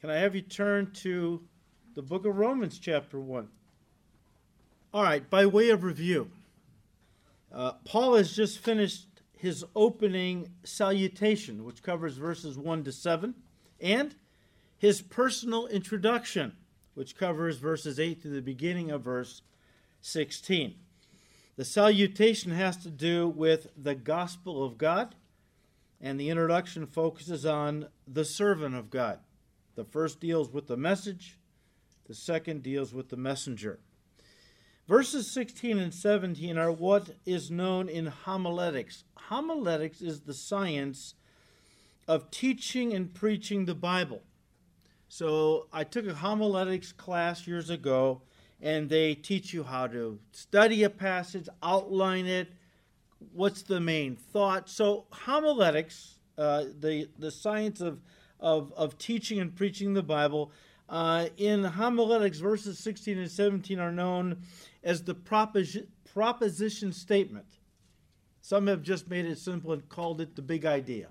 Can I have you turn to the book of Romans, chapter 1? All right, by way of review, uh, Paul has just finished his opening salutation, which covers verses 1 to 7, and his personal introduction, which covers verses 8 to the beginning of verse 16. The salutation has to do with the gospel of God, and the introduction focuses on the servant of God. The first deals with the message, the second deals with the messenger. Verses 16 and 17 are what is known in homiletics. Homiletics is the science of teaching and preaching the Bible. So I took a homiletics class years ago, and they teach you how to study a passage, outline it, what's the main thought. So homiletics, uh, the the science of, of of teaching and preaching the Bible, uh, in homiletics, verses 16 and 17 are known as the propos- proposition statement. Some have just made it simple and called it the big idea.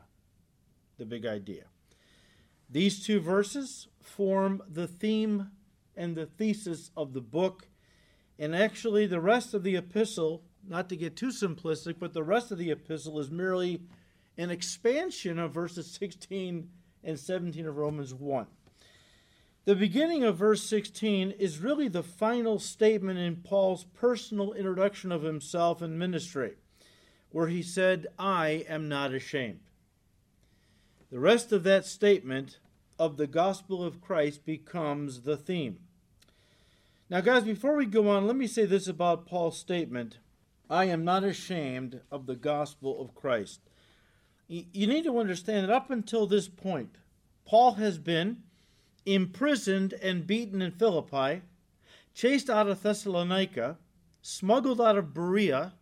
The big idea. These two verses form the theme and the thesis of the book. And actually, the rest of the epistle, not to get too simplistic, but the rest of the epistle is merely an expansion of verses 16 and 17 of Romans 1. The beginning of verse 16 is really the final statement in Paul's personal introduction of himself and ministry, where he said, I am not ashamed. The rest of that statement of the gospel of Christ becomes the theme. Now, guys, before we go on, let me say this about Paul's statement I am not ashamed of the gospel of Christ. You need to understand that up until this point, Paul has been imprisoned and beaten in Philippi, chased out of Thessalonica, smuggled out of Berea,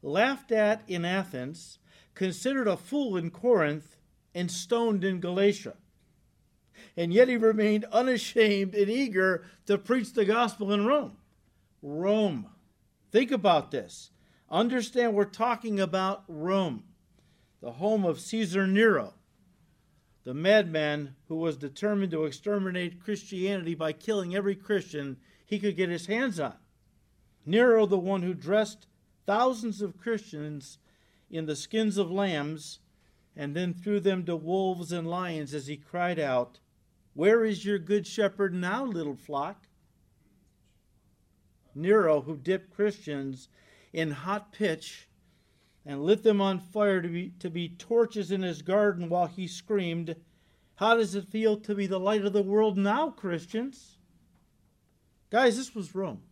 laughed at in Athens, considered a fool in Corinth, and stoned in Galatia and yet he remained unashamed and eager to preach the gospel in Rome. Rome. Think about this. Understand we're talking about Rome, the home of Caesar Nero, the madman who was determined to exterminate Christianity by killing every Christian he could get his hands on. Nero, the one who dressed thousands of Christians in the skins of lambs and then threw them to wolves and lions as he cried out, where is your good shepherd now, little flock? Nero, who dipped Christians in hot pitch and lit them on fire to be, to be torches in his garden while he screamed, How does it feel to be the light of the world now, Christians? Guys, this was Rome.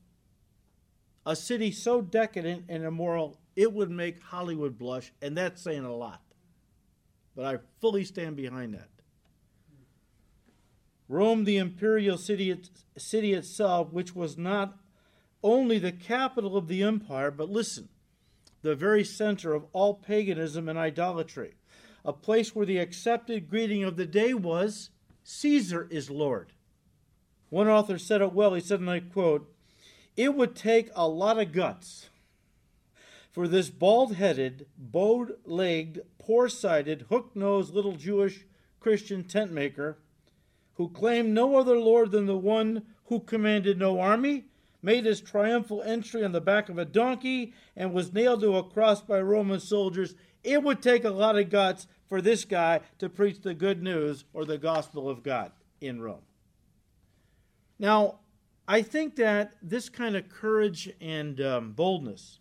A city so decadent and immoral, it would make Hollywood blush, and that's saying a lot. But I fully stand behind that. Rome, the imperial city, city itself, which was not only the capital of the empire, but listen, the very center of all paganism and idolatry, a place where the accepted greeting of the day was Caesar is Lord. One author said it well. He said, and I quote, It would take a lot of guts for this bald headed, bow legged, poor sighted, hook nosed little Jewish Christian tent maker who claimed no other Lord than the one who commanded no army, made his triumphal entry on the back of a donkey, and was nailed to a cross by Roman soldiers, it would take a lot of guts for this guy to preach the good news or the gospel of God in Rome. Now, I think that this kind of courage and um, boldness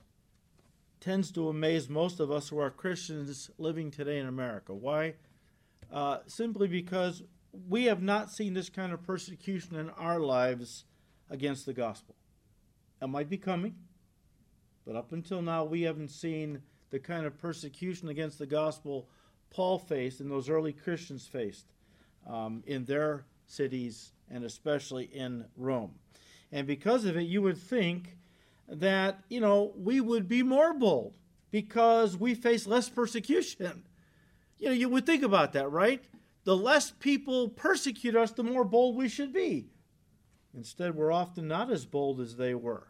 tends to amaze most of us who are Christians living today in America. Why? Uh, simply because we have not seen this kind of persecution in our lives against the gospel. It might be coming, but up until now, we haven't seen the kind of persecution against the gospel Paul faced and those early Christians faced um, in their cities and especially in Rome. And because of it, you would think that, you know, we would be more bold because we face less persecution. You know, you would think about that, right? the less people persecute us, the more bold we should be. Instead, we're often not as bold as they were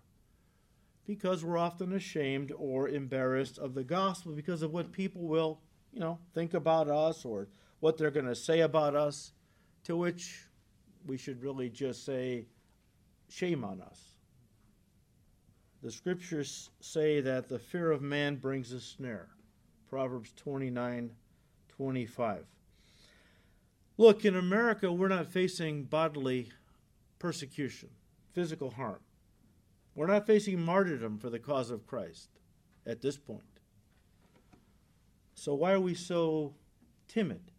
because we're often ashamed or embarrassed of the gospel because of what people will, you know, think about us or what they're going to say about us, to which we should really just say, shame on us. The scriptures say that the fear of man brings a snare. Proverbs 29 25. Look, in America, we're not facing bodily persecution, physical harm. We're not facing martyrdom for the cause of Christ at this point. So, why are we so timid?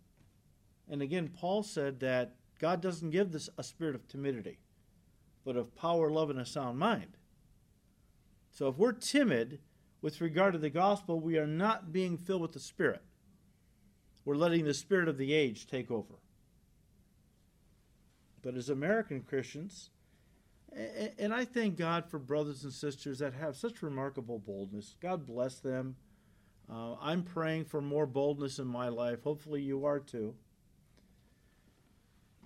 And again, Paul said that God doesn't give this a spirit of timidity, but of power, love, and a sound mind. So if we're timid with regard to the gospel, we are not being filled with the Spirit. We're letting the spirit of the age take over. But as American Christians, and I thank God for brothers and sisters that have such remarkable boldness. God bless them. Uh, I'm praying for more boldness in my life. Hopefully, you are too.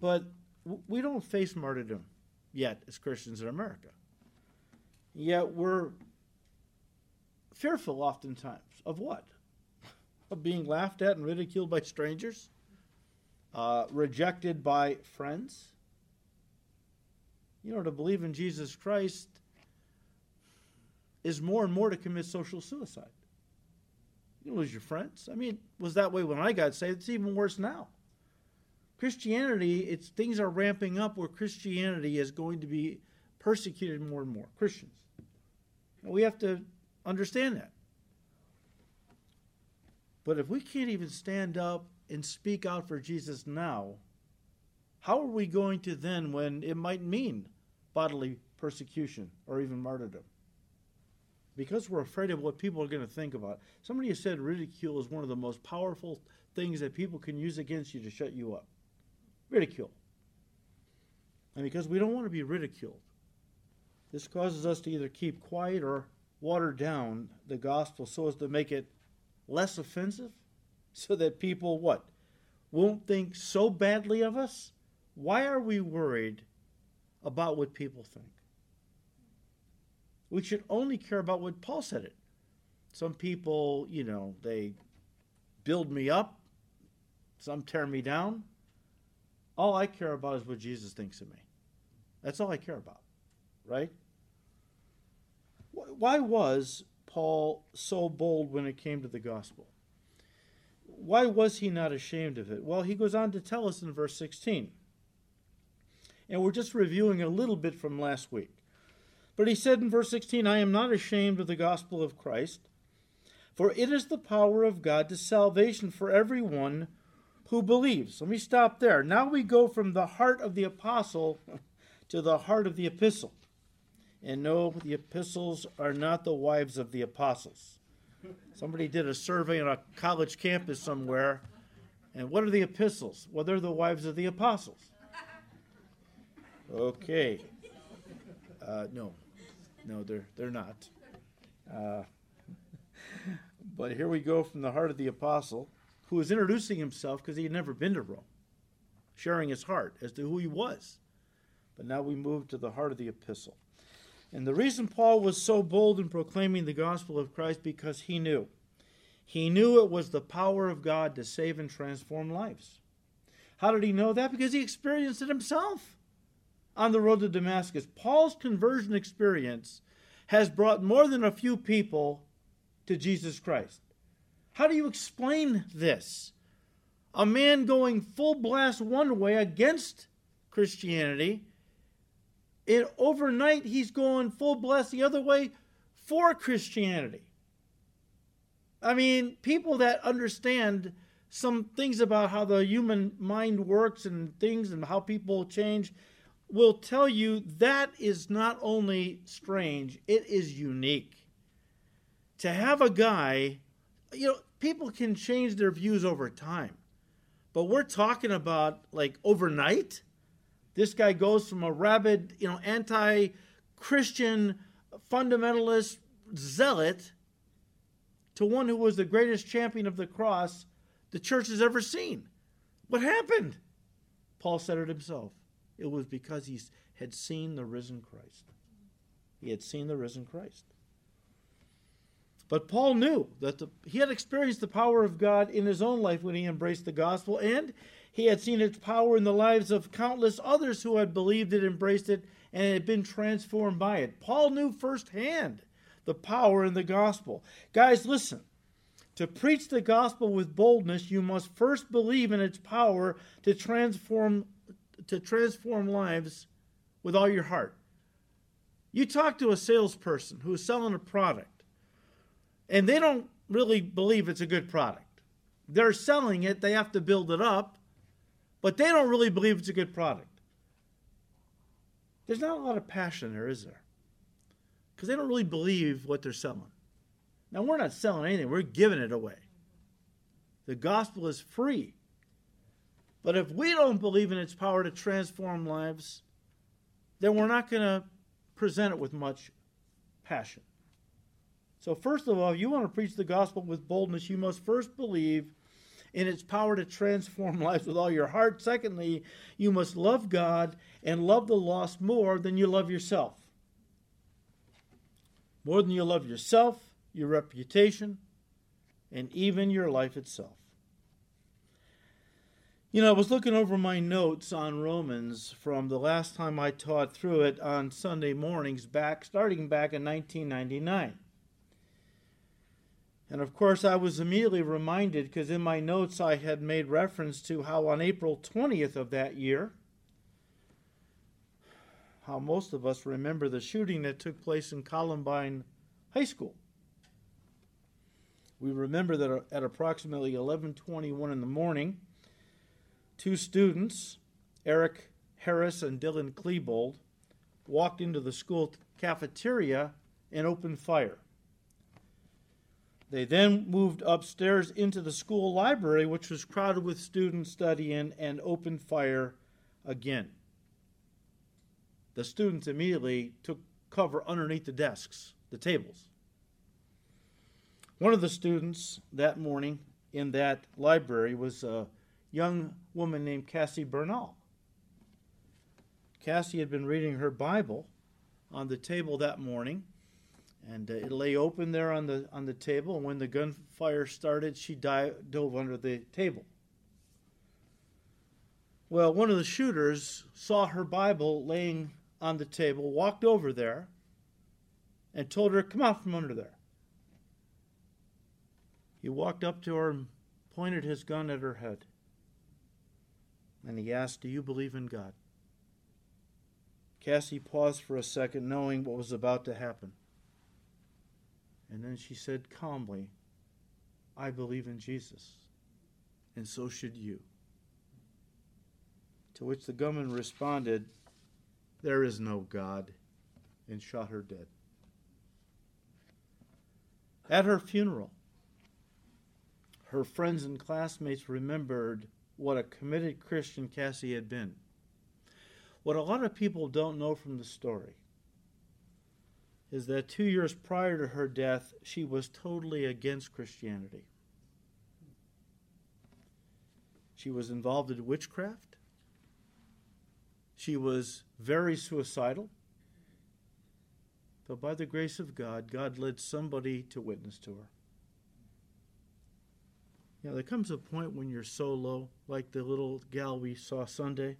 But we don't face martyrdom yet as Christians in America. Yet we're fearful oftentimes of what? Of being laughed at and ridiculed by strangers, uh, rejected by friends. You know, to believe in Jesus Christ is more and more to commit social suicide. You lose your friends. I mean, it was that way when I got saved. It's even worse now. Christianity, it's things are ramping up where Christianity is going to be persecuted more and more. Christians. And we have to understand that. But if we can't even stand up and speak out for Jesus now, how are we going to then when it might mean bodily persecution or even martyrdom? Because we're afraid of what people are going to think about. Somebody has said ridicule is one of the most powerful things that people can use against you to shut you up. Ridicule. And because we don't want to be ridiculed, this causes us to either keep quiet or water down the gospel so as to make it less offensive, so that people what? Won't think so badly of us? Why are we worried about what people think? We should only care about what Paul said it. Some people, you know, they build me up, some tear me down. All I care about is what Jesus thinks of me. That's all I care about, right? Why was Paul so bold when it came to the gospel? Why was he not ashamed of it? Well, he goes on to tell us in verse 16. And we're just reviewing a little bit from last week. But he said in verse 16, I am not ashamed of the gospel of Christ, for it is the power of God to salvation for everyone who believes. Let me stop there. Now we go from the heart of the apostle to the heart of the epistle. And no, the epistles are not the wives of the apostles. Somebody did a survey on a college campus somewhere, and what are the epistles? Well, they're the wives of the apostles. Okay. Uh, no, no, they're they're not. Uh, but here we go from the heart of the apostle, who was introducing himself because he had never been to Rome, sharing his heart as to who he was. But now we move to the heart of the epistle. And the reason Paul was so bold in proclaiming the gospel of Christ because he knew. He knew it was the power of God to save and transform lives. How did he know that? Because he experienced it himself on the road to Damascus. Paul's conversion experience has brought more than a few people to Jesus Christ. How do you explain this? A man going full blast one way against Christianity it, overnight, he's going full blast the other way for Christianity. I mean, people that understand some things about how the human mind works and things and how people change will tell you that is not only strange, it is unique. To have a guy, you know, people can change their views over time, but we're talking about like overnight. This guy goes from a rabid, you know, anti Christian fundamentalist zealot to one who was the greatest champion of the cross the church has ever seen. What happened? Paul said it himself. It was because he had seen the risen Christ. He had seen the risen Christ. But Paul knew that the, he had experienced the power of God in his own life when he embraced the gospel, and He had seen its power in the lives of countless others who had believed it, embraced it, and had been transformed by it. Paul knew firsthand the power in the gospel. Guys, listen. To preach the gospel with boldness, you must first believe in its power to transform to transform lives with all your heart. You talk to a salesperson who's selling a product, and they don't really believe it's a good product. They're selling it, they have to build it up, but they don't really believe it's a good product. There's not a lot of passion there, is there? Because they don't really believe what they're selling. Now, we're not selling anything, we're giving it away. The gospel is free. But if we don't believe in its power to transform lives, then we're not going to present it with much passion. So, first of all, if you want to preach the gospel with boldness, you must first believe in its power to transform lives with all your heart. Secondly, you must love God and love the lost more than you love yourself. More than you love yourself, your reputation, and even your life itself. You know, I was looking over my notes on Romans from the last time I taught through it on Sunday mornings back starting back in 1999. And of course, I was immediately reminded because in my notes I had made reference to how on April 20th of that year, how most of us remember the shooting that took place in Columbine High School. We remember that at approximately 11:21 in the morning, two students, Eric Harris and Dylan Klebold, walked into the school cafeteria and opened fire. They then moved upstairs into the school library, which was crowded with students studying, and opened fire again. The students immediately took cover underneath the desks, the tables. One of the students that morning in that library was a young woman named Cassie Bernall. Cassie had been reading her Bible on the table that morning and uh, it lay open there on the on the table. And when the gunfire started, she dive, dove under the table. Well, one of the shooters saw her Bible laying on the table, walked over there, and told her, "Come out from under there." He walked up to her and pointed his gun at her head. And he asked, Do you believe in God? Cassie paused for a second, knowing what was about to happen. And then she said calmly, I believe in Jesus, and so should you. To which the gunman responded, There is no God, and shot her dead. At her funeral, her friends and classmates remembered what a committed Christian Cassie had been. What a lot of people don't know from the story is that two years prior to her death, she was totally against Christianity. She was involved in witchcraft. She was very suicidal. But by the grace of God, God led somebody to witness to her. You know, there comes a point when you're so low, like the little gal we saw Sunday,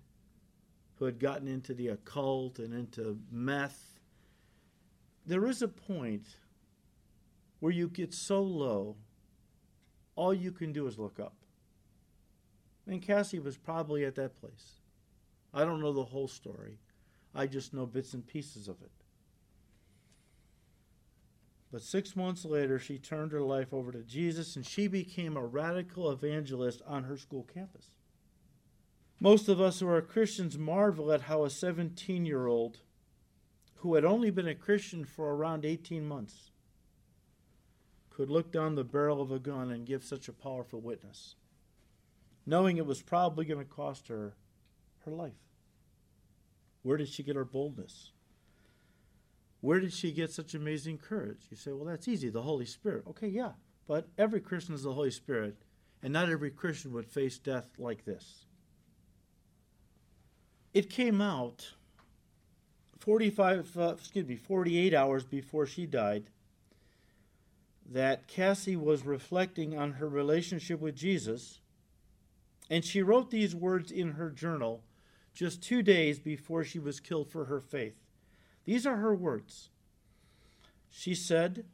who had gotten into the occult and into meth there is a point where you get so low, all you can do is look up. And Cassie was probably at that place. I don't know the whole story. I just know bits and pieces of it. But six months later, she turned her life over to Jesus and she became a radical evangelist on her school campus. Most of us who are Christians marvel at how a 17 year old who had only been a Christian for around 18 months, could look down the barrel of a gun and give such a powerful witness, knowing it was probably going to cost her her life. Where did she get her boldness? Where did she get such amazing courage? You say, well, that's easy, the Holy Spirit. Okay, yeah, but every Christian is the Holy Spirit, and not every Christian would face death like this. It came out 45, uh, excuse me, 48 hours before she died, that Cassie was reflecting on her relationship with Jesus And she wrote these words in her journal just two days before she was killed for her faith. These are her words. She said,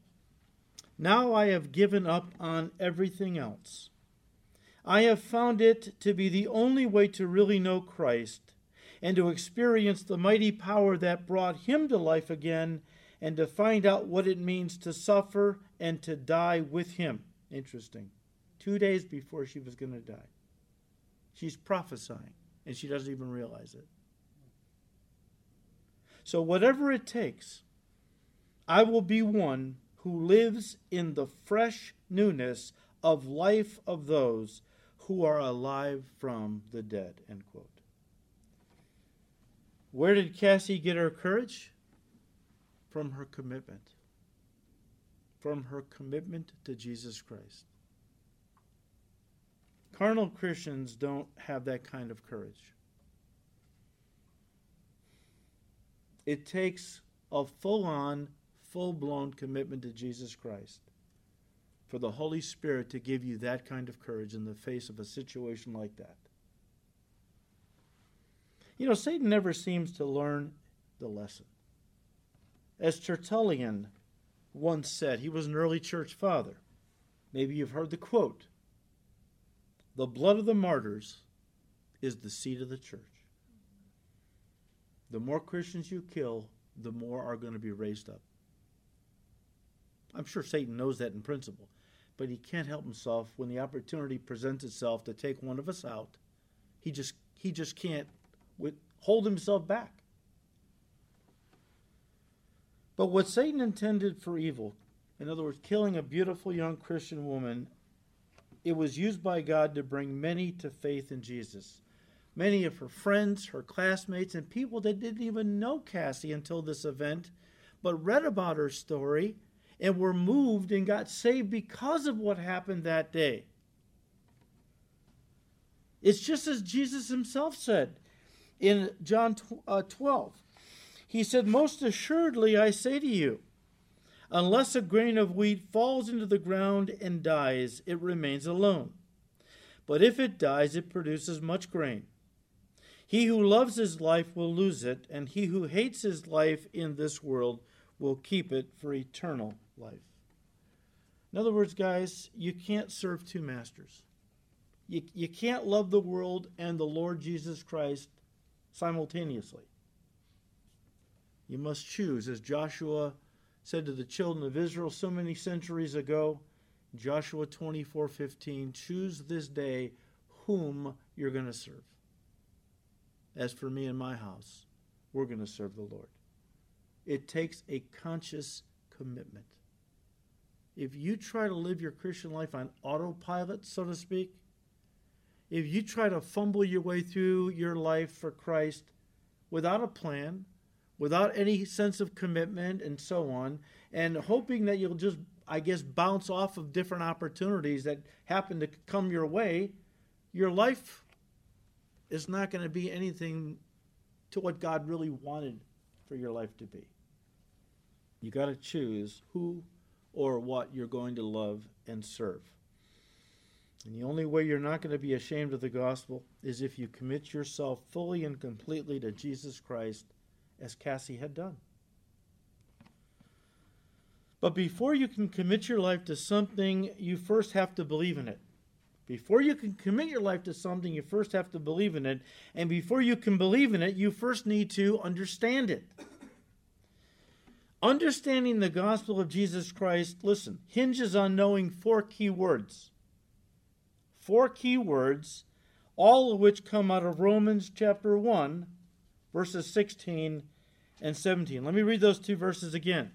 Now I have given up on everything else. I have found it to be the only way to really know Christ and to experience the mighty power that brought him to life again and to find out what it means to suffer and to die with him. Interesting. Two days before she was going to die. She's prophesying, and she doesn't even realize it. So, whatever it takes, I will be one who lives in the fresh newness of life of those who are alive from the dead. End quote. Where did Cassie get her courage? From her commitment. From her commitment to Jesus Christ. Carnal Christians don't have that kind of courage. It takes a full on, full blown commitment to Jesus Christ for the Holy Spirit to give you that kind of courage in the face of a situation like that. You know, Satan never seems to learn the lesson. As Tertullian once said, he was an early church father. Maybe you've heard the quote The blood of the martyrs is the seed of the church. The more Christians you kill, the more are going to be raised up. I'm sure Satan knows that in principle but he can't help himself when the opportunity presents itself to take one of us out. He just he just can't hold himself back. But what Satan intended for evil, in other words, killing a beautiful young Christian woman, it was used by God to bring many to faith in Jesus. Many of her friends, her classmates, and people that didn't even know Cassie until this event, but read about her story and were moved and got saved because of what happened that day. It's just as Jesus himself said in John uh, 12. He said, Most assuredly, I say to you, unless a grain of wheat falls into the ground and dies, it remains alone. But if it dies, it produces much grain. He who loves his life will lose it, and he who hates his life in this world will keep it for eternal life. In other words, guys, you can't serve two masters. You, you can't love the world and the Lord Jesus Christ simultaneously. You must choose, as Joshua said to the children of Israel so many centuries ago, Joshua 24:15, choose this day whom you're going to serve. As for me and my house, we're going to serve the Lord. It takes a conscious commitment if you try to live your Christian life on autopilot, so to speak, if you try to fumble your way through your life for Christ without a plan, without any sense of commitment, and so on, and hoping that you'll just, I guess, bounce off of different opportunities that happen to come your way, your life is not going to be anything to what God really wanted for your life to be. You got to choose who or what you're going to love and serve. And the only way you're not going to be ashamed of the gospel is if you commit yourself fully and completely to Jesus Christ, as Cassie had done. But before you can commit your life to something, you first have to believe in it. Before you can commit your life to something, you first have to believe in it. And before you can believe in it, you first need to understand it. Understanding the gospel of Jesus Christ, listen, hinges on knowing four key words. Four key words, all of which come out of Romans chapter 1, verses 16 and 17. Let me read those two verses again.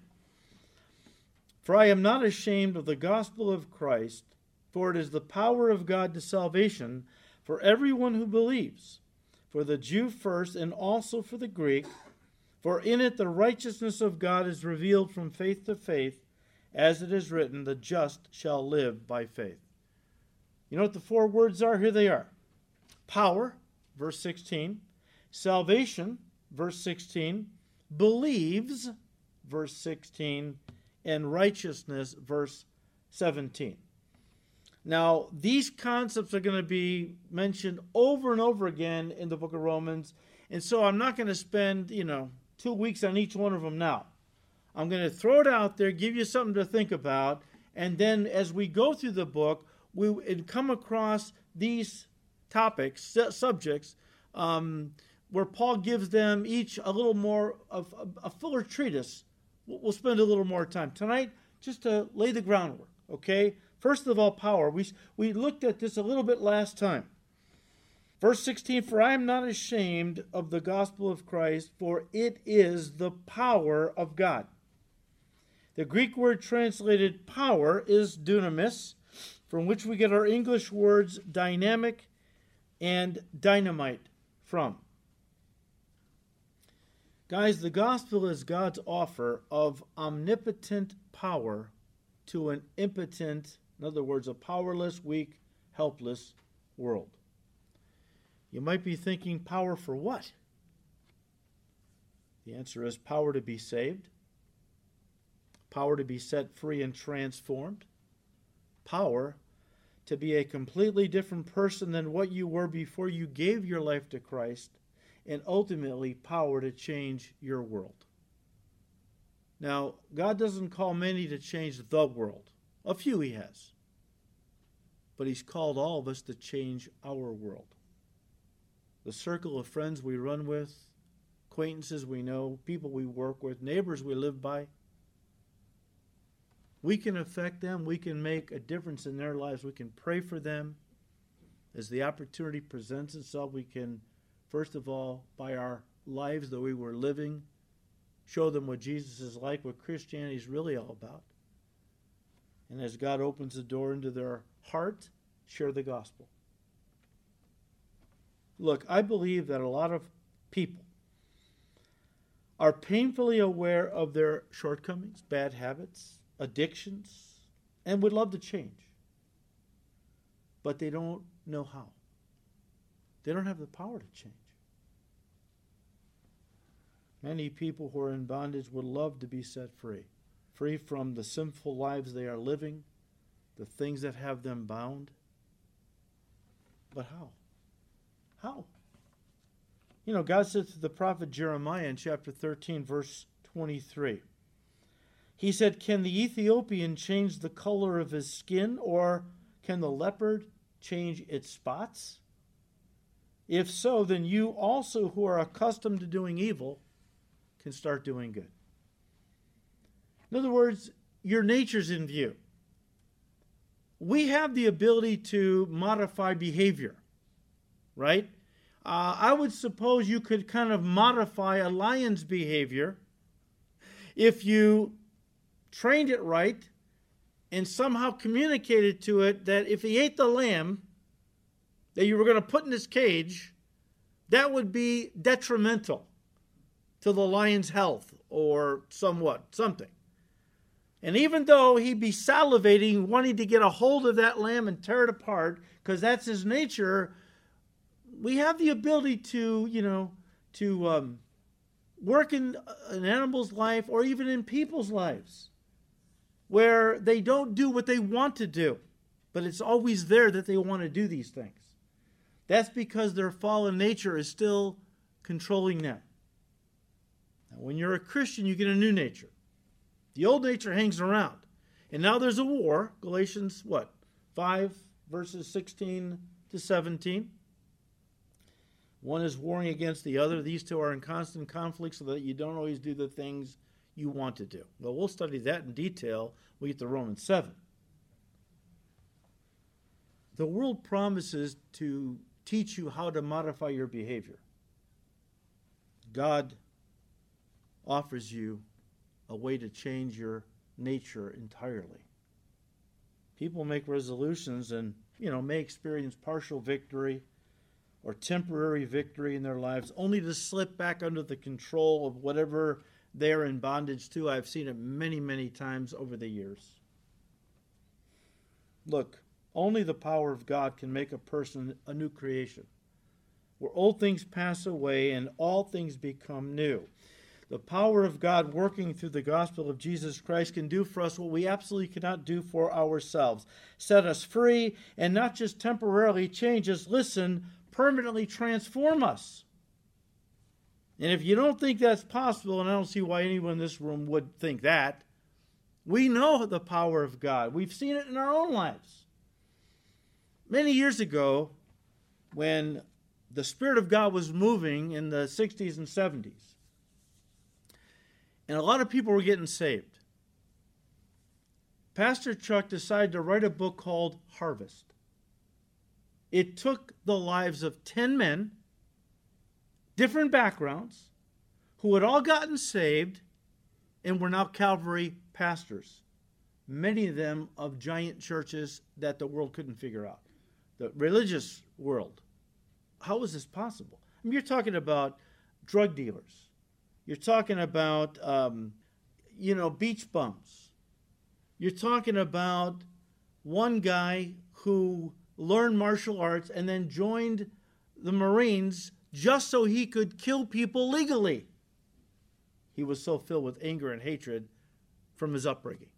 For I am not ashamed of the gospel of Christ, for it is the power of God to salvation for everyone who believes, for the Jew first and also for the Greek. For in it the righteousness of God is revealed from faith to faith, as it is written, the just shall live by faith. You know what the four words are? Here they are power, verse 16, salvation, verse 16, believes, verse 16, and righteousness, verse 17. Now, these concepts are going to be mentioned over and over again in the book of Romans, and so I'm not going to spend, you know, two weeks on each one of them now. I'm going to throw it out there, give you something to think about, and then as we go through the book, we come across these topics, subjects, um, where Paul gives them each a little more of a, a fuller treatise. We'll spend a little more time tonight just to lay the groundwork. Okay. First of all, power. We we looked at this a little bit last time. Verse 16, for I am not ashamed of the gospel of Christ, for it is the power of God. The Greek word translated power is dunamis, from which we get our English words dynamic and dynamite from. Guys, the gospel is God's offer of omnipotent power to an impotent, in other words, a powerless, weak, helpless world. You might be thinking, power for what? The answer is power to be saved, power to be set free and transformed, power to be a completely different person than what you were before you gave your life to Christ, and ultimately power to change your world. Now, God doesn't call many to change the world. A few He has. But He's called all of us to change our world. The circle of friends we run with, acquaintances we know, people we work with, neighbors we live by, we can affect them. We can make a difference in their lives. We can pray for them. As the opportunity presents itself, we can, first of all, by our lives that we were living, show them what Jesus is like, what Christianity is really all about. And as God opens the door into their heart, share the gospel. Look, I believe that a lot of people are painfully aware of their shortcomings, bad habits, addictions, and would love to change. But they don't know how. They don't have the power to change. Many people who are in bondage would love to be set free, free from the sinful lives they are living, the things that have them bound. But how? How? You know, God said to the prophet Jeremiah in chapter 13, verse 23 he said, Can the Ethiopian change the color of his skin, or can the leopard change its spots? If so, then you also, who are accustomed to doing evil, can start doing good. In other words, your nature's in view. We have the ability to modify behavior, right? Uh, I would suppose you could kind of modify a lion's behavior if you trained it right, and somehow communicated to it that if he ate the lamb that you were going to put in this cage, that would be detrimental to the lion's health or somewhat, something. And even though he'd be salivating, wanting to get a hold of that lamb and tear it apart, because that's his nature, we have the ability to, you know, to um, work in an animal's life or even in people's lives where they don't do what they want to do, but it's always there that they want to do these things. That's because their fallen nature is still controlling them. Now, when you're a Christian, you get a new nature. The old nature hangs around. And now there's a war, Galatians what? 5 verses 16 to 17. One is warring against the other. These two are in constant conflict so that you don't always do the things you want to do. Well, we'll study that in detail we get to Romans 7. The world promises to teach you how to modify your behavior. God offers you a way to change your nature entirely. People make resolutions and, you know, may experience partial victory or temporary victory in their lives only to slip back under the control of whatever they're in bondage to. I've seen it many, many times over the years. Look, only the power of God can make a person a new creation, where old things pass away and all things become new. The power of God working through the gospel of Jesus Christ can do for us what we absolutely cannot do for ourselves set us free, and not just temporarily change us, listen, permanently transform us. And if you don't think that's possible, and I don't see why anyone in this room would think that, we know the power of God. We've seen it in our own lives. Many years ago, when the Spirit of God was moving in the 60s and 70s, and a lot of people were getting saved. Pastor Chuck decided to write a book called Harvest. It took the lives of 10 men, different backgrounds, who had all gotten saved and were now Calvary pastors, many of them of giant churches that the world couldn't figure out. The religious world. How is this possible? I mean, you're talking about drug dealers, you're talking about, um, you know, beach bums. You're talking about one guy who learned martial arts and then joined the Marines just so he could kill people legally. He was so filled with anger and hatred from his upbringing.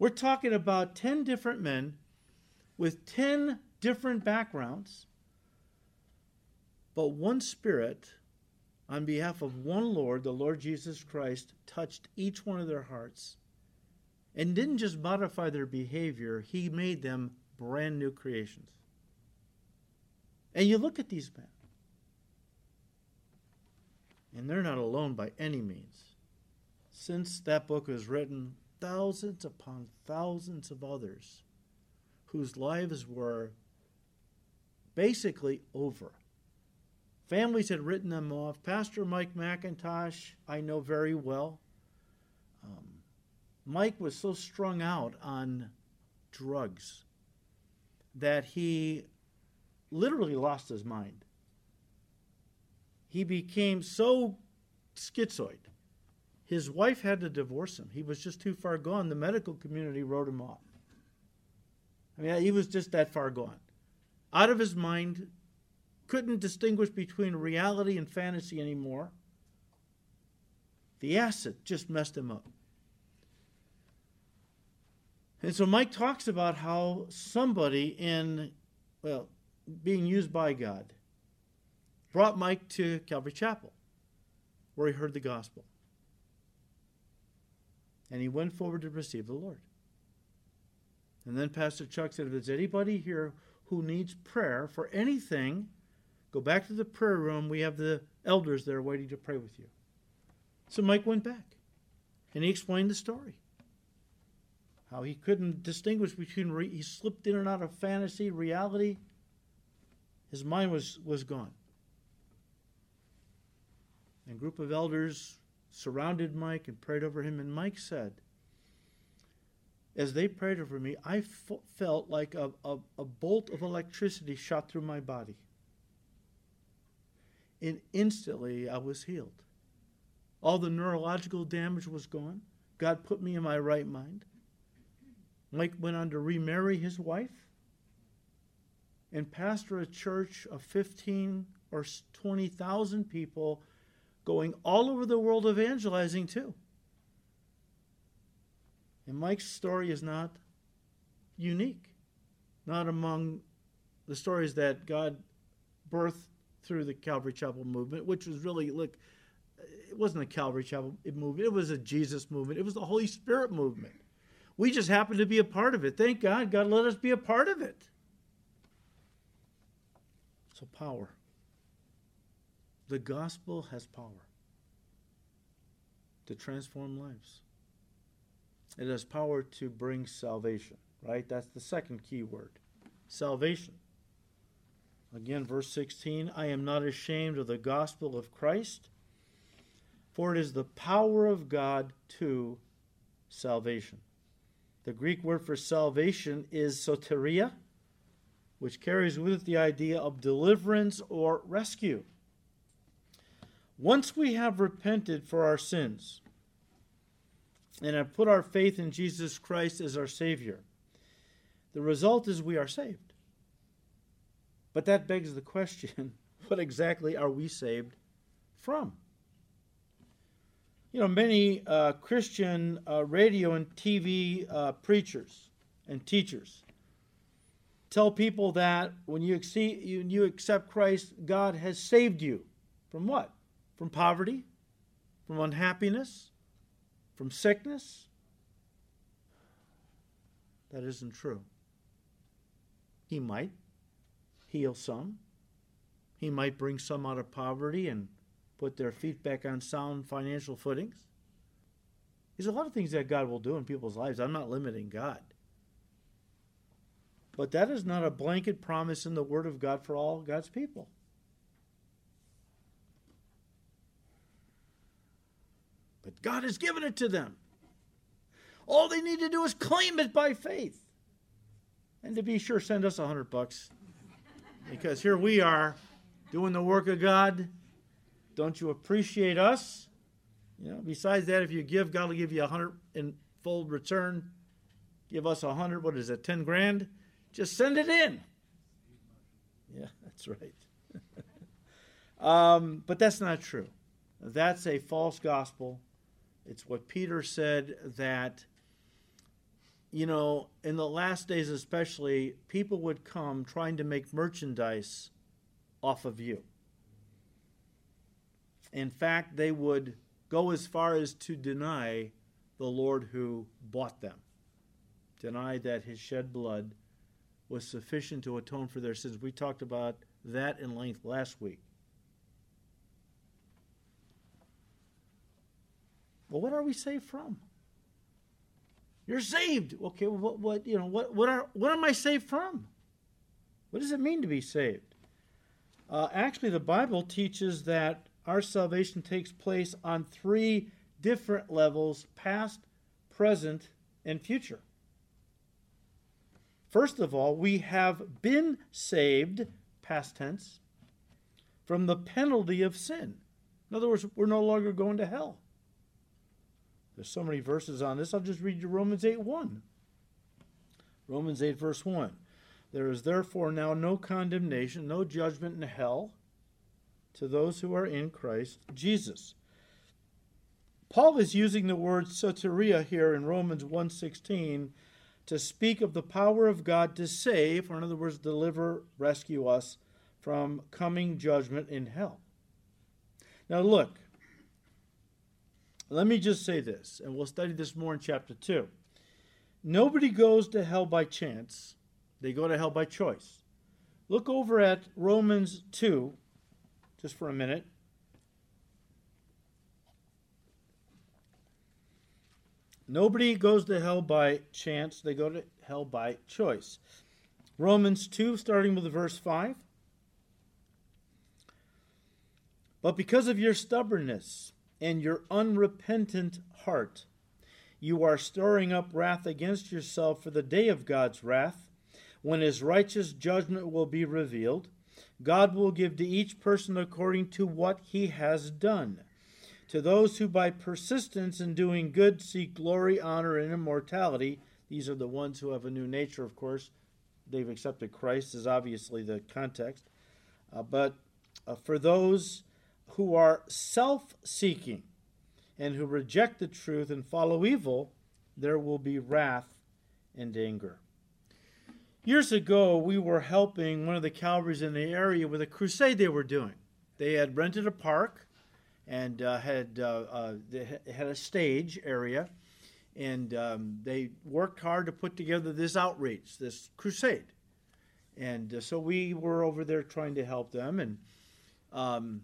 We're talking about 10 different men with 10 different backgrounds, but one spirit on behalf of one Lord, the Lord Jesus Christ, touched each one of their hearts and didn't just modify their behavior, he made them brand new creations. And you look at these men, and they're not alone by any means. Since that book was written, thousands upon thousands of others whose lives were basically over Families had written them off. Pastor Mike MacIntosh, I know very well. Um, Mike was so strung out on drugs that he literally lost his mind. He became so schizoid. His wife had to divorce him. He was just too far gone. The medical community wrote him off. I mean, he was just that far gone. Out of his mind, couldn't distinguish between reality and fantasy anymore. The acid just messed him up. And so Mike talks about how somebody in, well, being used by God brought Mike to Calvary Chapel where he heard the gospel. And he went forward to receive the Lord. And then Pastor Chuck said, if there's anybody here who needs prayer for anything, Go back to the prayer room. We have the elders there waiting to pray with you. So Mike went back and he explained the story. How he couldn't distinguish between, re- he slipped in and out of fantasy, reality. His mind was, was gone. And a group of elders surrounded Mike and prayed over him. And Mike said, as they prayed over me, I f- felt like a, a, a bolt of electricity shot through my body and instantly I was healed. All the neurological damage was gone. God put me in my right mind. Mike went on to remarry his wife and pastor a church of 15 or 20,000 people going all over the world evangelizing too. And Mike's story is not unique, not among the stories that God birthed through the Calvary Chapel movement, which was really, look, it wasn't a Calvary Chapel movement, it was a Jesus movement, it was the Holy Spirit movement. We just happened to be a part of it. Thank God, God let us be a part of it. So, power. The gospel has power to transform lives. It has power to bring salvation, right? That's the second key word salvation. Again, verse 16 I am not ashamed of the gospel of Christ, for it is the power of God to salvation. The Greek word for salvation is soteria, which carries with it the idea of deliverance or rescue. Once we have repented for our sins and have put our faith in Jesus Christ as our Savior, the result is we are saved. But that begs the question what exactly are we saved from? You know, many uh, Christian uh, radio and TV uh, preachers and teachers tell people that when you, exceed, you, you accept Christ, God has saved you. From what? From poverty? From unhappiness? From sickness? That isn't true. He might heal some. He might bring some out of poverty and put their feet back on sound financial footings. There's a lot of things that God will do in people's lives. I'm not limiting God. But that is not a blanket promise in the Word of God for all God's people. But God has given it to them. All they need to do is claim it by faith. And to be sure, send us a hundred bucks. Because here we are doing the work of God. Don't you appreciate us? You know, besides that, if you give, God will give you a hundred in full return. Give us a hundred, what is it, ten grand? Just send it in. Yeah, that's right. um, but that's not true. That's a false gospel. It's what Peter said that you know, in the last days especially, people would come trying to make merchandise off of you. In fact, they would go as far as to deny the Lord who bought them, deny that his shed blood was sufficient to atone for their sins. We talked about that in length last week. Well, what are we saved from? You're saved. Okay, what, what you know, what, what are what am I saved from? What does it mean to be saved? Uh, actually, the Bible teaches that our salvation takes place on three different levels: past, present, and future. First of all, we have been saved, past tense, from the penalty of sin. In other words, we're no longer going to hell. There's so many verses on this. I'll just read you Romans 8 1. Romans 8, verse 1. There is therefore now no condemnation, no judgment in hell to those who are in Christ Jesus. Paul is using the word soteria here in Romans 1:16 to speak of the power of God to save, or in other words, deliver, rescue us from coming judgment in hell. Now look, let me just say this, and we'll study this more in chapter 2. Nobody goes to hell by chance, they go to hell by choice. Look over at Romans 2, just for a minute. Nobody goes to hell by chance, they go to hell by choice. Romans 2, starting with verse 5. But because of your stubbornness, and your unrepentant heart. You are storing up wrath against yourself for the day of God's wrath, when his righteous judgment will be revealed. God will give to each person according to what he has done. To those who by persistence in doing good seek glory, honor, and immortality, these are the ones who have a new nature, of course. They've accepted Christ, is obviously the context. Uh, but uh, for those who are self seeking and who reject the truth and follow evil, there will be wrath and anger. Years ago, we were helping one of the Calvaries in the area with a crusade they were doing. They had rented a park and uh, had uh, uh, had a stage area, and um, they worked hard to put together this outreach, this crusade. And uh, so we were over there trying to help them, and um,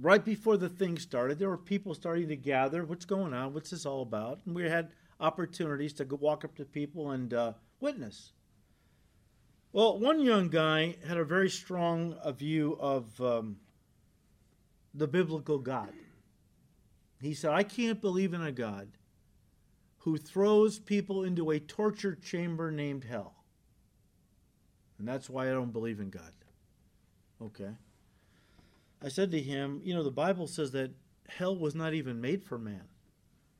right before the thing started, there were people starting to gather. What's going on? What's this all about? And we had opportunities to walk up to people and uh, witness. Well, one young guy had a very strong uh, view of um, the biblical God. He said, I can't believe in a God who throws people into a torture chamber named hell. And that's why I don't believe in God. Okay. I said to him, You know, the Bible says that hell was not even made for man.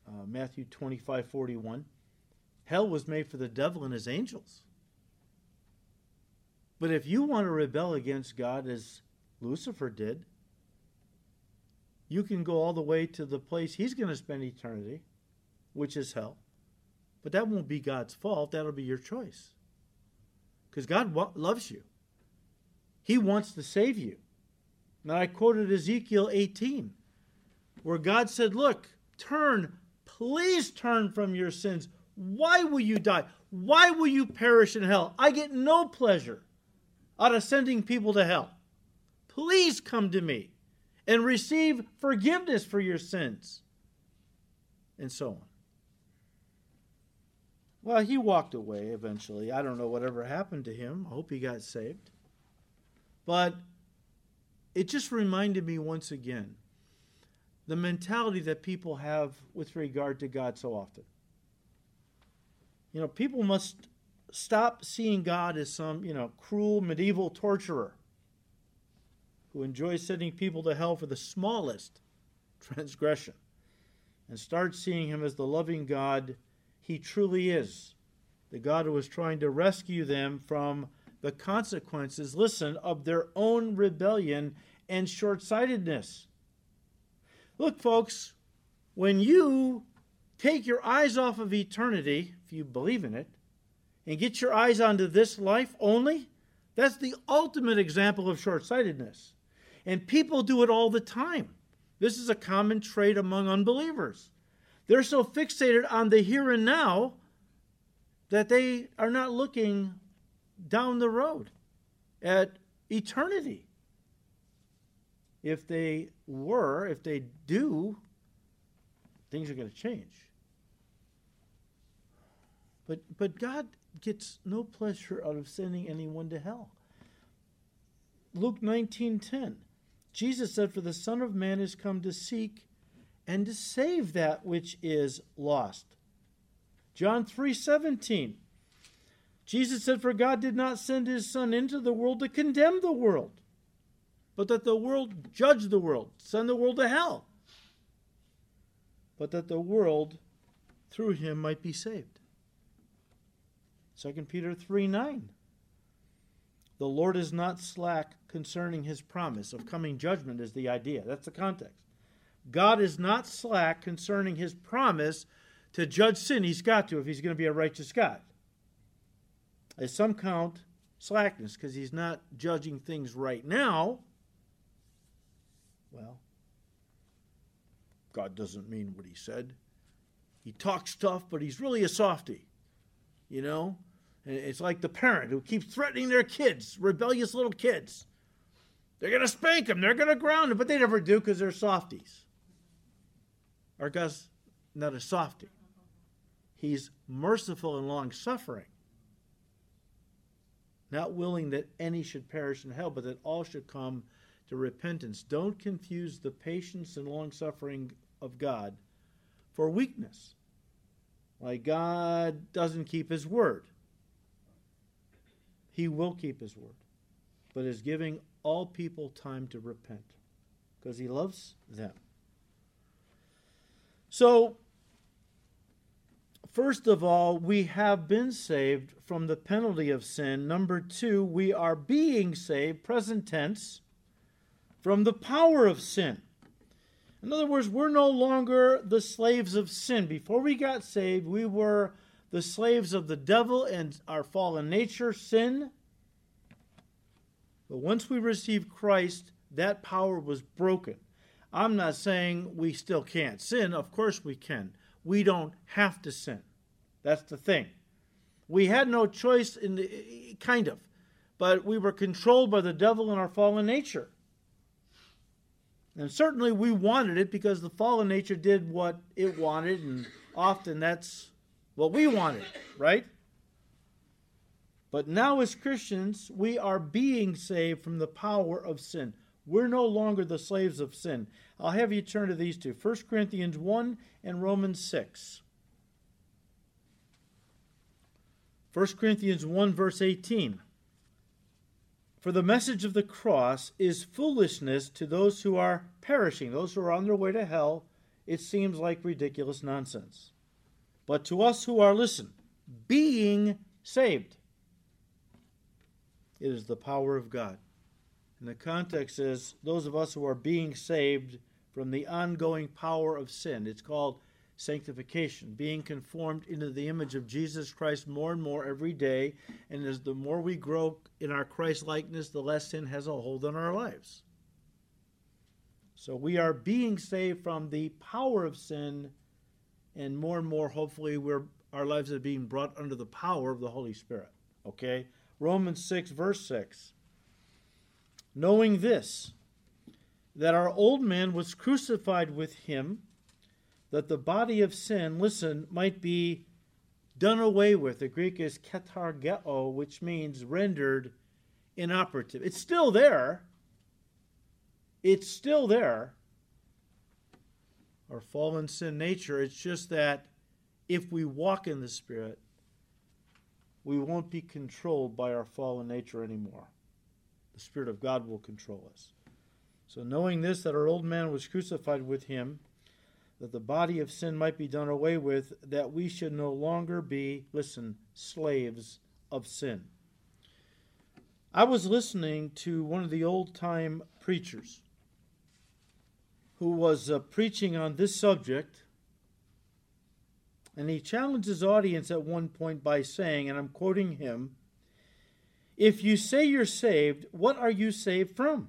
Uh, Matthew 25 41. Hell was made for the devil and his angels. But if you want to rebel against God as Lucifer did, You can go all the way to the place he's going to spend eternity, which is hell. But that won't be God's fault. That'll be your choice. Because God loves you, He wants to save you. Now, I quoted Ezekiel 18, where God said, Look, turn, please turn from your sins. Why will you die? Why will you perish in hell? I get no pleasure out of sending people to hell. Please come to me and receive forgiveness for your sins. And so on. Well, he walked away eventually. I don't know whatever happened to him. I hope he got saved. But it just reminded me once again the mentality that people have with regard to God so often. You know, people must stop seeing God as some, you know, cruel medieval torturer who enjoys sending people to hell for the smallest transgression and start seeing him as the loving God he truly is. The God who is trying to rescue them from the consequences, listen, of their own rebellion and short sightedness. Look, folks, when you take your eyes off of eternity, if you believe in it, and get your eyes onto this life only, that's the ultimate example of short sightedness. And people do it all the time. This is a common trait among unbelievers. They're so fixated on the here and now that they are not looking down the road at eternity. If they were, if they do, things are going to change. But, but God gets no pleasure out of sending anyone to hell. Luke 19:10. Jesus said for the son of man is come to seek and to save that which is lost. John 3:17. Jesus said for God did not send his son into the world to condemn the world, but that the world judge the world, send the world to hell. But that the world through him might be saved. 2 Peter 3 9. The Lord is not slack concerning his promise of coming judgment, is the idea. That's the context. God is not slack concerning his promise to judge sin. He's got to if he's going to be a righteous God. As some count slackness because he's not judging things right now. Well, God doesn't mean what he said. He talks tough, but he's really a softy. You know? And it's like the parent who keeps threatening their kids, rebellious little kids. They're going to spank them, they're going to ground them, but they never do because they're softies. Our God's not a softy. He's merciful and long suffering, not willing that any should perish in hell, but that all should come to repentance. Don't confuse the patience and long suffering of God for weakness. Like God doesn't keep his word. He will keep his word, but is giving all people time to repent because he loves them. So, first of all, we have been saved from the penalty of sin. Number two, we are being saved, present tense, from the power of sin. In other words, we're no longer the slaves of sin. Before we got saved, we were the slaves of the devil and our fallen nature, sin. But once we received Christ, that power was broken. I'm not saying we still can't sin. Of course we can. We don't have to sin. That's the thing. We had no choice in the kind of, but we were controlled by the devil and our fallen nature. And certainly we wanted it because the fallen nature did what it wanted, and often that's what we wanted, right? But now, as Christians, we are being saved from the power of sin. We're no longer the slaves of sin. I'll have you turn to these two 1 Corinthians 1 and Romans 6. 1 Corinthians 1, verse 18. For the message of the cross is foolishness to those who are perishing, those who are on their way to hell. It seems like ridiculous nonsense. But to us who are, listen, being saved, it is the power of God. And the context is those of us who are being saved from the ongoing power of sin. It's called sanctification, being conformed into the image of Jesus Christ more and more every day. And as the more we grow in our Christ likeness, the less sin has a hold on our lives. So we are being saved from the power of sin, and more and more, hopefully, we're, our lives are being brought under the power of the Holy Spirit. Okay? Romans 6, verse 6. Knowing this, that our old man was crucified with him that the body of sin, listen, might be done away with. The Greek is katargeo, which means rendered inoperative. It's still there. It's still there. Our fallen sin nature. It's just that if we walk in the Spirit, we won't be controlled by our fallen nature anymore. The Spirit of God will control us. So, knowing this, that our old man was crucified with him, that the body of sin might be done away with, that we should no longer be, listen, slaves of sin. I was listening to one of the old time preachers who was uh, preaching on this subject, and he challenged his audience at one point by saying, and I'm quoting him, If you say you're saved, what are you saved from?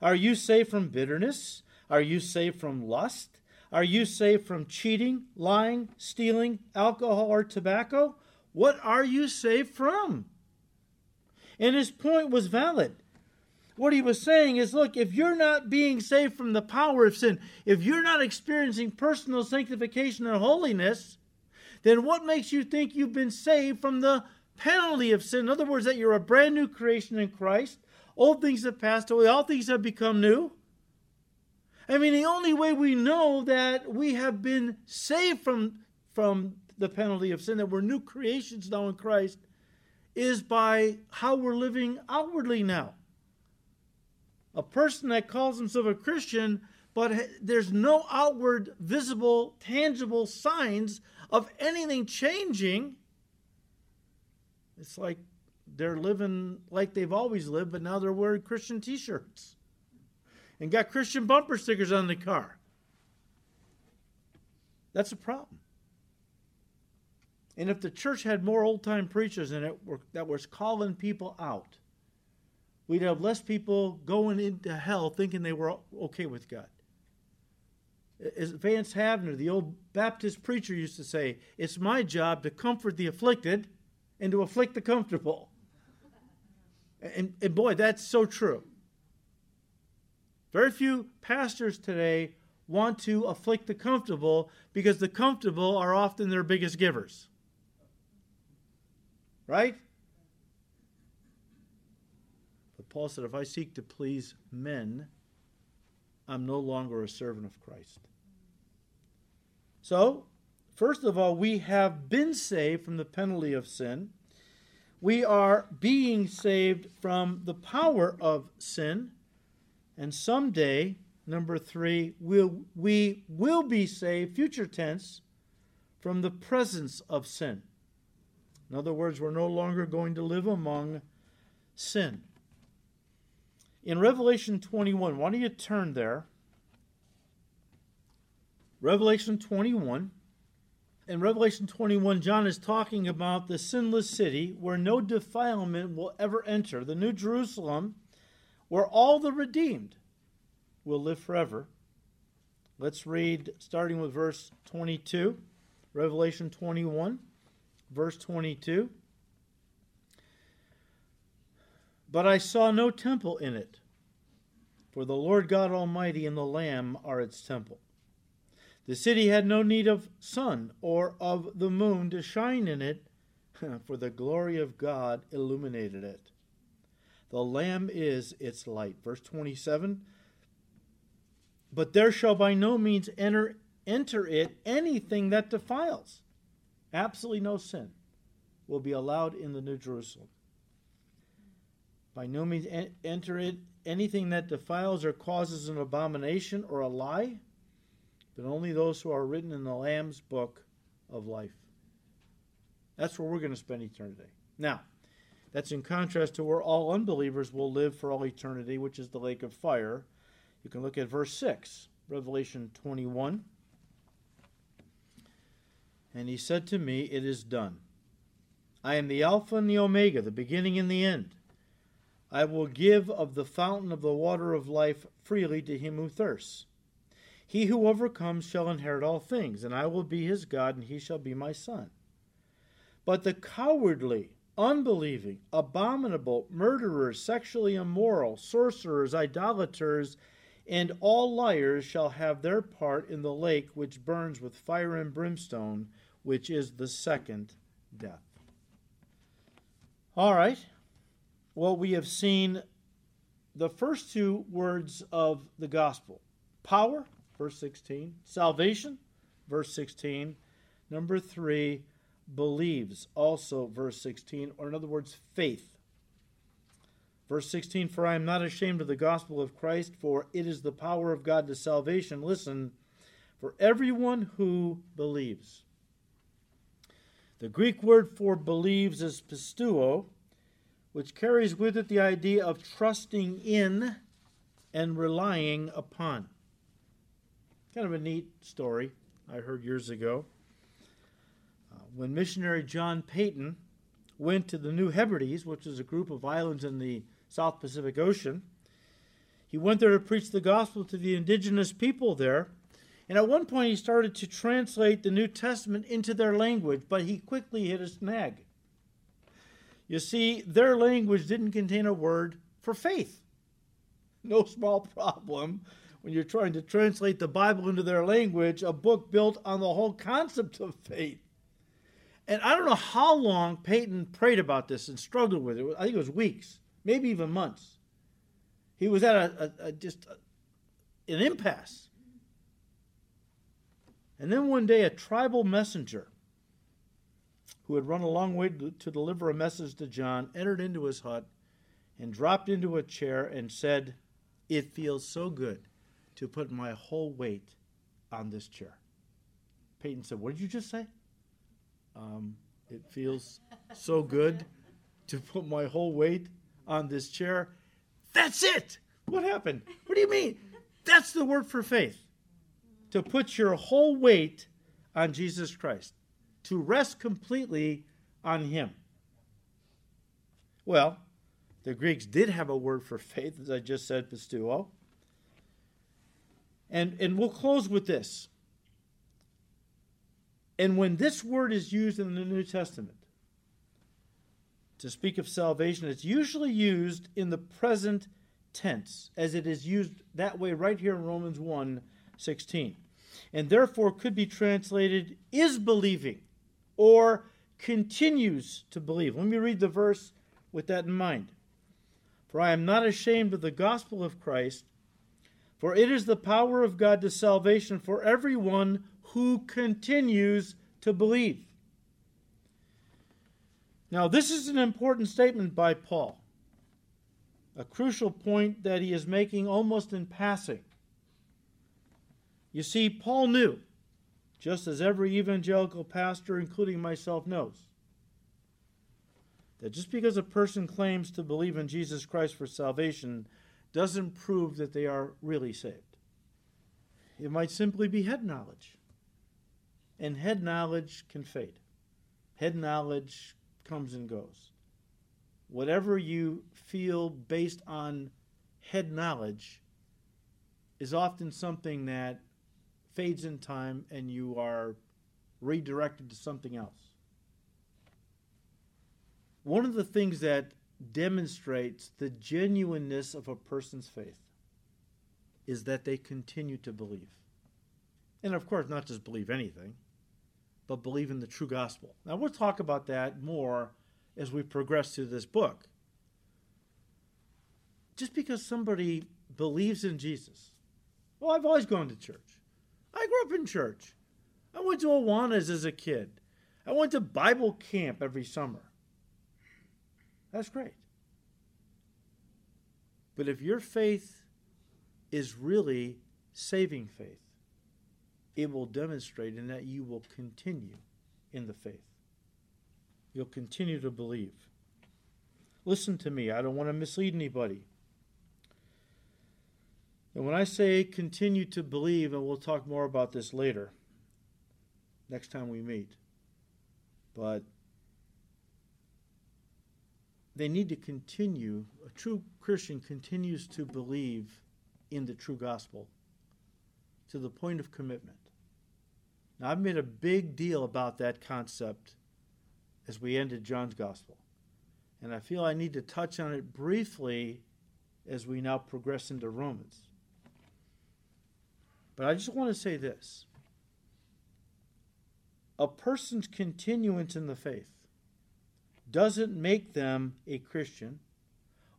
Are you saved from bitterness? Are you saved from lust? Are you saved from cheating, lying, stealing, alcohol, or tobacco? What are you saved from? And his point was valid. What he was saying is look, if you're not being saved from the power of sin, if you're not experiencing personal sanctification and holiness, then what makes you think you've been saved from the penalty of sin? In other words, that you're a brand new creation in Christ. Old things have passed away, all things have become new. I mean, the only way we know that we have been saved from, from the penalty of sin, that we're new creations now in Christ, is by how we're living outwardly now. A person that calls himself a Christian, but there's no outward, visible, tangible signs of anything changing, it's like they're living like they've always lived, but now they're wearing Christian t shirts and got Christian bumper stickers on the car. That's a problem. And if the church had more old time preachers in it that was calling people out, we'd have less people going into hell thinking they were okay with God. As Vance Havner, the old Baptist preacher, used to say, It's my job to comfort the afflicted and to afflict the comfortable. And, and boy, that's so true. Very few pastors today want to afflict the comfortable because the comfortable are often their biggest givers. Right? But Paul said, if I seek to please men, I'm no longer a servant of Christ. So, first of all, we have been saved from the penalty of sin. We are being saved from the power of sin. And someday, number three, we'll, we will be saved, future tense, from the presence of sin. In other words, we're no longer going to live among sin. In Revelation 21, why don't you turn there? Revelation 21. In Revelation 21, John is talking about the sinless city where no defilement will ever enter, the New Jerusalem where all the redeemed will live forever. Let's read starting with verse 22, Revelation 21, verse 22. But I saw no temple in it, for the Lord God Almighty and the Lamb are its temple. The city had no need of sun or of the moon to shine in it, for the glory of God illuminated it. The Lamb is its light. Verse 27 But there shall by no means enter, enter it anything that defiles. Absolutely no sin will be allowed in the New Jerusalem. By no means enter it anything that defiles or causes an abomination or a lie, but only those who are written in the Lamb's book of life. That's where we're going to spend eternity. Now, that's in contrast to where all unbelievers will live for all eternity, which is the lake of fire. You can look at verse 6, Revelation 21. And he said to me, It is done. I am the Alpha and the Omega, the beginning and the end. I will give of the fountain of the water of life freely to him who thirsts. He who overcomes shall inherit all things, and I will be his God, and he shall be my son. But the cowardly, unbelieving, abominable, murderers, sexually immoral, sorcerers, idolaters, and all liars shall have their part in the lake which burns with fire and brimstone, which is the second death. All right. Well, we have seen the first two words of the gospel power, verse 16, salvation, verse 16. Number three, believes, also verse 16, or in other words, faith. Verse 16, for I am not ashamed of the gospel of Christ, for it is the power of God to salvation. Listen, for everyone who believes. The Greek word for believes is pisteuo, which carries with it the idea of trusting in and relying upon. Kind of a neat story I heard years ago. Uh, when missionary John Paton went to the New Hebrides, which is a group of islands in the South Pacific Ocean, he went there to preach the gospel to the indigenous people there and at one point, he started to translate the New Testament into their language, but he quickly hit a snag. You see, their language didn't contain a word for faith. No small problem when you're trying to translate the Bible into their language, a book built on the whole concept of faith. And I don't know how long Paton prayed about this and struggled with it. I think it was weeks, maybe even months. He was at a, a, a just a, an impasse. And then one day, a tribal messenger who had run a long way to, to deliver a message to John entered into his hut and dropped into a chair and said, It feels so good to put my whole weight on this chair. Paton said, What did you just say? Um, it feels so good to put my whole weight on this chair. That's it. What happened? What do you mean? That's the word for faith to put your whole weight on Jesus Christ, to rest completely on Him. Well, the Greeks did have a word for faith, as I just said, pisteuo. And, and we'll close with this. And when this word is used in the New Testament to speak of salvation, it's usually used in the present tense, as it is used that way right here in Romans 1 16, and therefore could be translated is believing or continues to believe. Let me read the verse with that in mind. For I am not ashamed of the gospel of Christ, for it is the power of God to salvation for everyone who continues to believe. Now, this is an important statement by Paul, a crucial point that he is making almost in passing. You see, Paul knew, just as every evangelical pastor, including myself, knows, that just because a person claims to believe in Jesus Christ for salvation doesn't prove that they are really saved. It might simply be head knowledge. And head knowledge can fade. Head knowledge comes and goes. Whatever you feel based on head knowledge is often something that fades in time and you are redirected to something else. One of the things that demonstrates the genuineness of a person's faith is that they continue to believe. And of course, not just believe anything, but believe in the true gospel. Now, we'll talk about that more as we progress through this book. Just because somebody believes in Jesus, well, I've always gone to church. I grew up in church. I went to Awanas as a kid. I went to Bible camp every summer. That's great. But if your faith is really saving faith, it will demonstrate in that you will continue in the faith. You'll continue to believe. Listen to me, I don't want to mislead anybody. And when I say continue to believe, and we'll talk more about this later, next time we meet, but they need to continue, a true Christian continues to believe in the true gospel to the point of commitment. Now, I've made a big deal about that concept as we ended John's gospel. And I feel I need to touch on it briefly as we now progress into Romans. But I just want to say this a person's continuance in the faith doesn't make them a Christian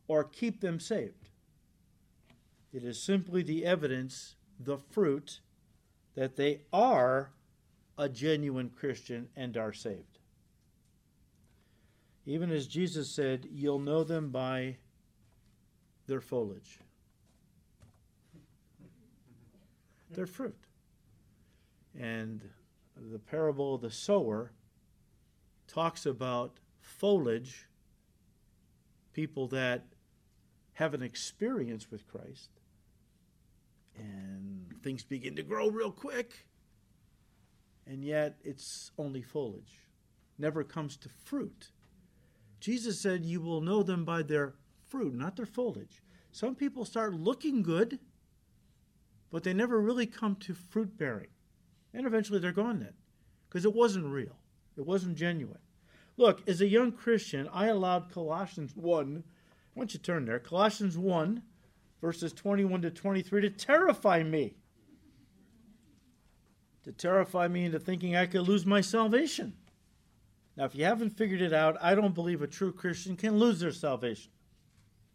or keep them saved. It is simply the evidence, the fruit, that they are a genuine Christian and are saved. Even as Jesus said, You'll know them by their foliage, their fruit. And the parable of the sower talks about foliage, people that have an experience with Christ, and things begin to grow real quick, and yet it's only foliage, never comes to fruit. Jesus said, You will know them by their fruit, not their foliage. Some people start looking good, but they never really come to fruit bearing. And eventually they're gone then, because it wasn't real, it wasn't genuine. Look, as a young Christian, I allowed Colossians 1, why don't you turn there? Colossians 1, verses 21 to 23, to terrify me. To terrify me into thinking I could lose my salvation. Now, if you haven't figured it out, I don't believe a true Christian can lose their salvation.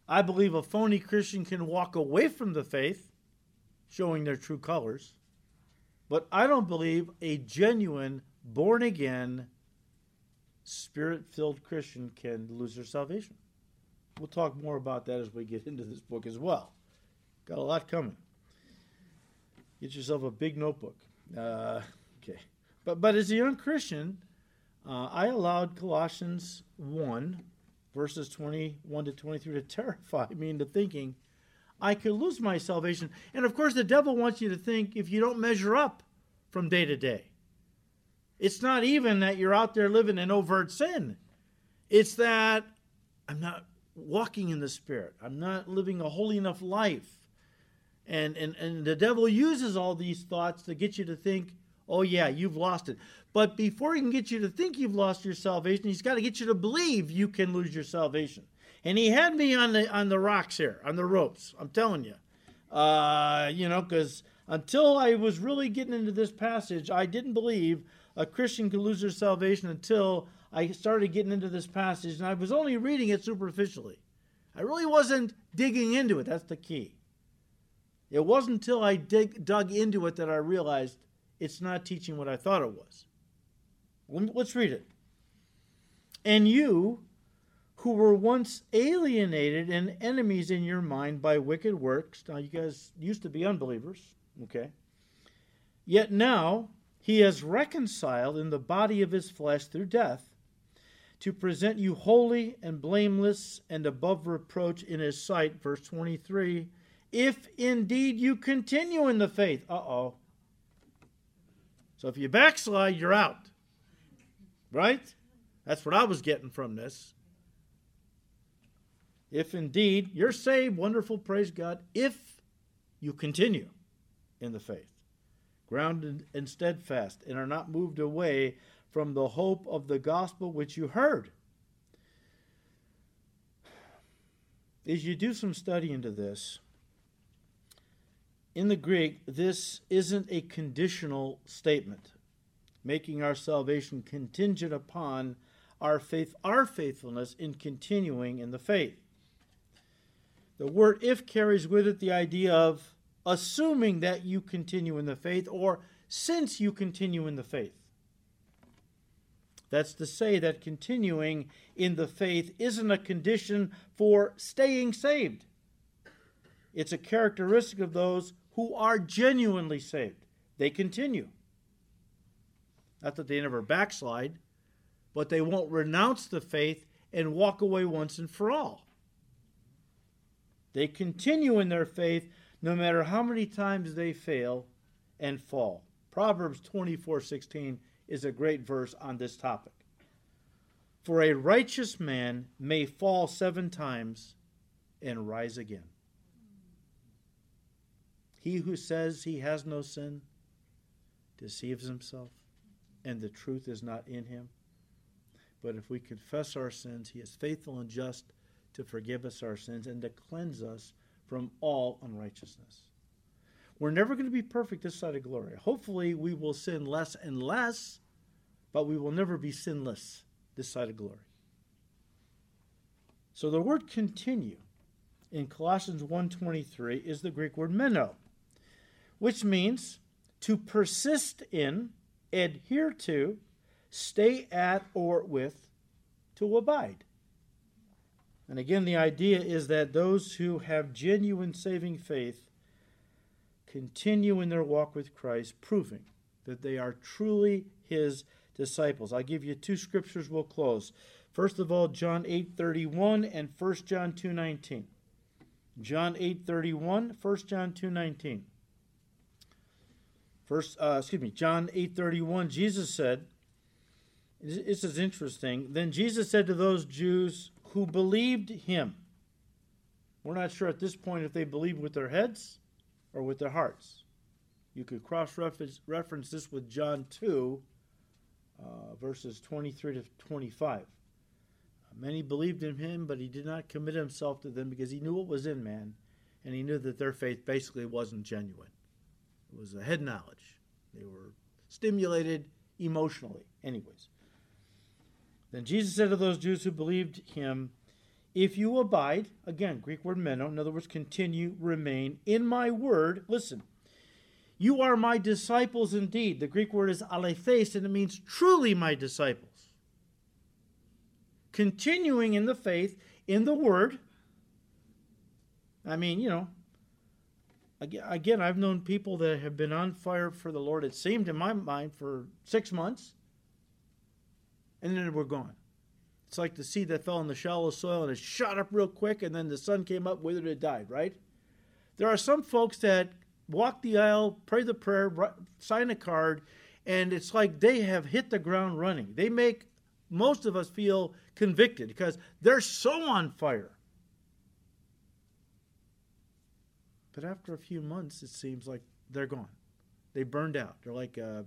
I believe a phony Christian can walk away from the faith, showing their true colors. But I don't believe a genuine, born again, spirit filled Christian can lose their salvation. We'll talk more about that as we get into this book as well. Got a lot coming. Get yourself a big notebook. Uh, okay. But, but as a young Christian, uh, I allowed Colossians 1, verses 21 to 23, to terrify me into thinking I could lose my salvation. And of course, the devil wants you to think if you don't measure up from day to day. It's not even that you're out there living in overt sin. It's that I'm not walking in the Spirit. I'm not living a holy enough life. And, and, and the devil uses all these thoughts to get you to think, oh, yeah, you've lost it. But before he can get you to think you've lost your salvation, he's got to get you to believe you can lose your salvation. And he had me on the on the rocks here, on the ropes. I'm telling you, uh, you know, because until I was really getting into this passage, I didn't believe a Christian could lose their salvation until I started getting into this passage, and I was only reading it superficially. I really wasn't digging into it. That's the key. It wasn't until I dig, dug into it that I realized it's not teaching what I thought it was. Let's read it. And you, who were once alienated and enemies in your mind by wicked works, now you guys used to be unbelievers, okay? Yet now, he has reconciled in the body of his flesh through death to present you holy and blameless and above reproach in his sight. Verse 23 If indeed you continue in the faith. Uh oh. So if you backslide, you're out. Right? That's what I was getting from this. If indeed you're saved, wonderful, praise God, if you continue in the faith grounded and steadfast, and are not moved away from the hope of the gospel which you heard. As you do some study into this, in the Greek, this isn't a conditional statement, making our salvation contingent upon our faith, our faithfulness in continuing in the faith. The word if carries with it the idea of assuming that you continue in the faith or since you continue in the faith. That's to say that continuing in the faith isn't a condition for staying saved. It's a characteristic of those who are genuinely saved. They continue. Not that they never backslide, but they won't renounce the faith and walk away once and for all. They continue in their faith no matter how many times they fail and fall. Proverbs 24:16 is a great verse on this topic. For a righteous man may fall 7 times and rise again. He who says he has no sin deceives himself, and the truth is not in him. But if we confess our sins, he is faithful and just to forgive us our sins and to cleanse us from all unrighteousness. We're never going to be perfect this side of glory. Hopefully, we will sin less and less, but we will never be sinless this side of glory. So the word continue in Colossians 1:23 is the Greek word meno, which means to persist in, adhere to, stay at or with, to abide. And again, the idea is that those who have genuine saving faith continue in their walk with Christ, proving that they are truly his disciples. I'll give you two scriptures we'll close. First of all, John 8:31 and 1 John 2:19. John 8:31, 1 John 2:19. First, uh, excuse me, John 8:31. Jesus said, "This is interesting." Then Jesus said to those Jews who believed him. We're not sure at this point if they believed with their heads or with their hearts. You could cross reference this with John 2, uh, verses 23 to 25. Many believed in him, but he did not commit himself to them because he knew what was in man, and he knew that their faith basically wasn't genuine. It was a head knowledge. They were stimulated emotionally, anyways. Then Jesus said to those Jews who believed him, If you abide, again, Greek word meno, in other words, continue, remain, in my word, listen, you are my disciples indeed. The Greek word is alethes, and it means truly my disciples. Continuing in the faith, in the word. I mean, you know, again, I've known people that have been on fire for the Lord, it seemed in my mind, for six months and then we're gone. It's like the seed that fell in the shallow soil and it shot up real quick, and then the sun came up, withered, it died, right? There are some folks that walk the aisle, pray the prayer, sign a card, and it's like they have hit the ground running. They make most of us feel convicted because they're so on fire. But after a few months, it seems like they're gone. They burned out. They're like uh,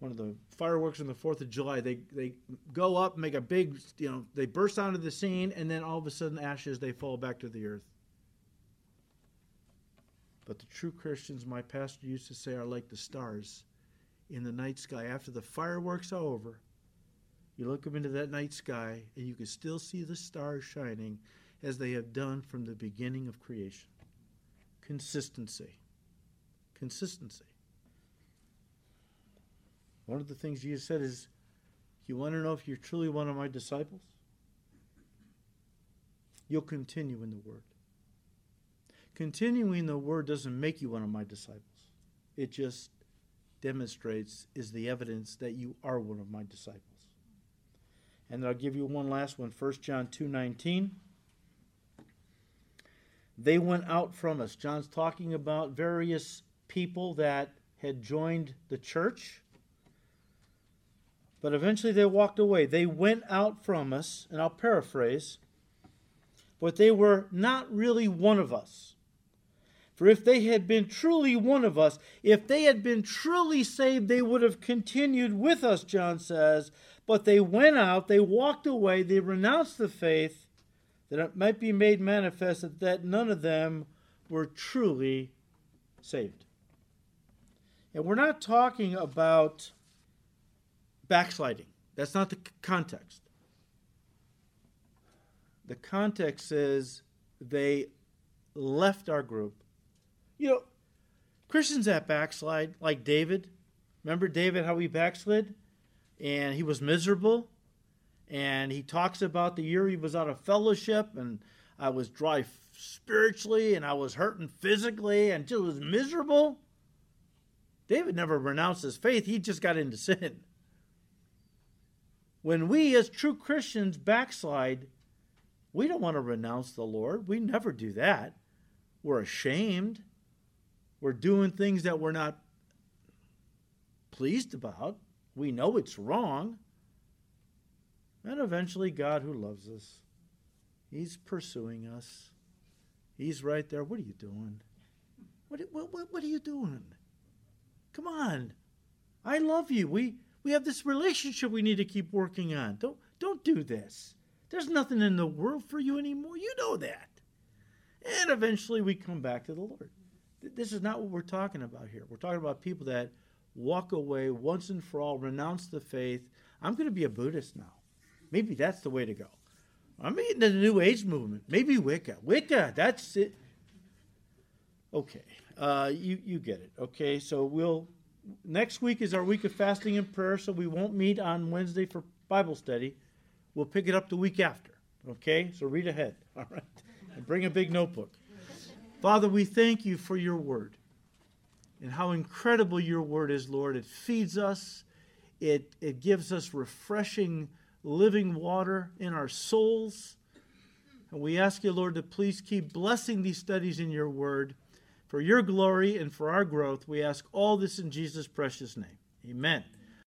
one of the fireworks on the Fourth of July. They they go up, make a big, you know, they burst onto the scene, and then all of a sudden, ashes they fall back to the earth. But the true Christians, my pastor used to say, are like the stars in the night sky. After the fireworks are over, you look up into that night sky, and you can still see the stars shining as they have done from the beginning of creation. Consistency. Consistency. One of the things Jesus said is, You want to know if you're truly one of my disciples? You'll continue in the Word. Continuing the Word doesn't make you one of my disciples. It just demonstrates, is the evidence that you are one of my disciples. And I'll give you one last one, 1 John 2 19. They went out from us. John's talking about various people that had joined the church but eventually they walked away. They went out from us, and I'll paraphrase, but they were not really one of us. For if they had been truly one of us, if they had been truly saved, they would have continued with us, John says. But they went out, they walked away, they renounced the faith, that it might be made manifest that none of them were truly saved. And we're not talking about backsliding. That's not the context. The context is they left our group. You know, Christians that backslide, like David. Remember David, how he backslid? And he was miserable. And he talks about the year he was out of fellowship, and I was dry spiritually, and I was hurting physically, and just was miserable. David never renounced his faith, he just got into sin. When we, as true Christians, backslide, we don't want to renounce the Lord. We never do that. we're ashamed. We're doing things that we're not pleased about. We know it's wrong. And eventually, God, who loves us, He's pursuing us. He's right there. What are you doing? What, what, what, are you doing? Come on. I love you. We, we have this relationship we need to keep working on. Don't, don't do this. There's nothing in the world for you anymore. You know that. And eventually we come back to the Lord. This is not what we're talking about here. We're talking about people that walk away once and for all, renounce the faith. I'm going to be a Buddhist now. Maybe that's the way to go. I'm in the New Age movement. Maybe Wicca. Wicca, that's it. Okay, uh, you you get it. Okay, so we'll next week is our week of fasting and prayer, so we won't meet on Wednesday for Bible study. We'll pick it up the week after. Okay, so read ahead. All right, and bring a big notebook. Father, we thank you for your word and how incredible your word is, Lord. It feeds us. It it gives us refreshing living water in our souls. And we ask you, Lord, to please keep blessing these studies in your word for your glory and for our growth. We ask all this in Jesus' precious name. Amen.